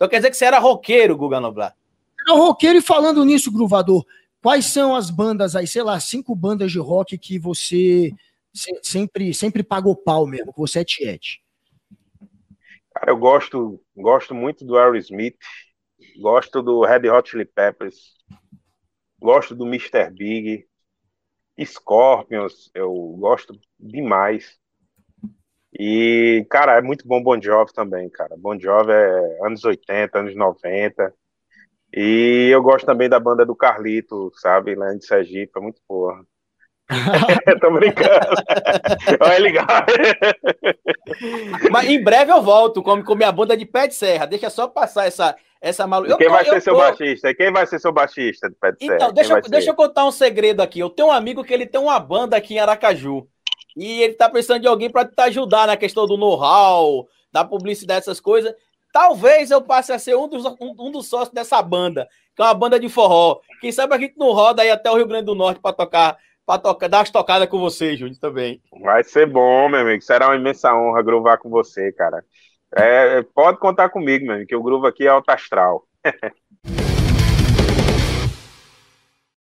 Então quer dizer que você era roqueiro, Guga Noblar? Era roqueiro e falando nisso, Gruvador, quais são as bandas aí, sei lá, cinco bandas de rock que você sempre, sempre pagou pau mesmo, que você é tiete? Cara, eu gosto, gosto muito do Aerosmith, gosto do Red Hot Chili Peppers, gosto do Mr. Big, Scorpions, eu gosto demais. E, cara, é muito bom Bon Jovi também, cara. Bon Jovi é anos 80, anos 90. E eu gosto também da banda do Carlito, sabe? Lá de Sergipe, é muito porra. Tô brincando. Olha legal. Mas em breve eu volto com, com minha banda de pé de serra. Deixa só passar essa, essa maluca. Quem vai ser seu tô... baixista? Quem vai ser seu baixista de pé de então, serra? Deixa, eu, deixa eu contar um segredo aqui. Eu tenho um amigo que ele tem uma banda aqui em Aracaju. E ele tá precisando de alguém para te ajudar na questão do know-how, da publicidade, essas coisas. Talvez eu passe a ser um dos, um, um dos sócios dessa banda, que é uma banda de forró. Quem sabe a gente não roda aí até o Rio Grande do Norte para tocar para tocar, dar as tocadas com você, Júnior, também. Vai ser bom, meu amigo. Será uma imensa honra groovar com você, cara. É, pode contar comigo, meu amigo, que o groove aqui é alto astral.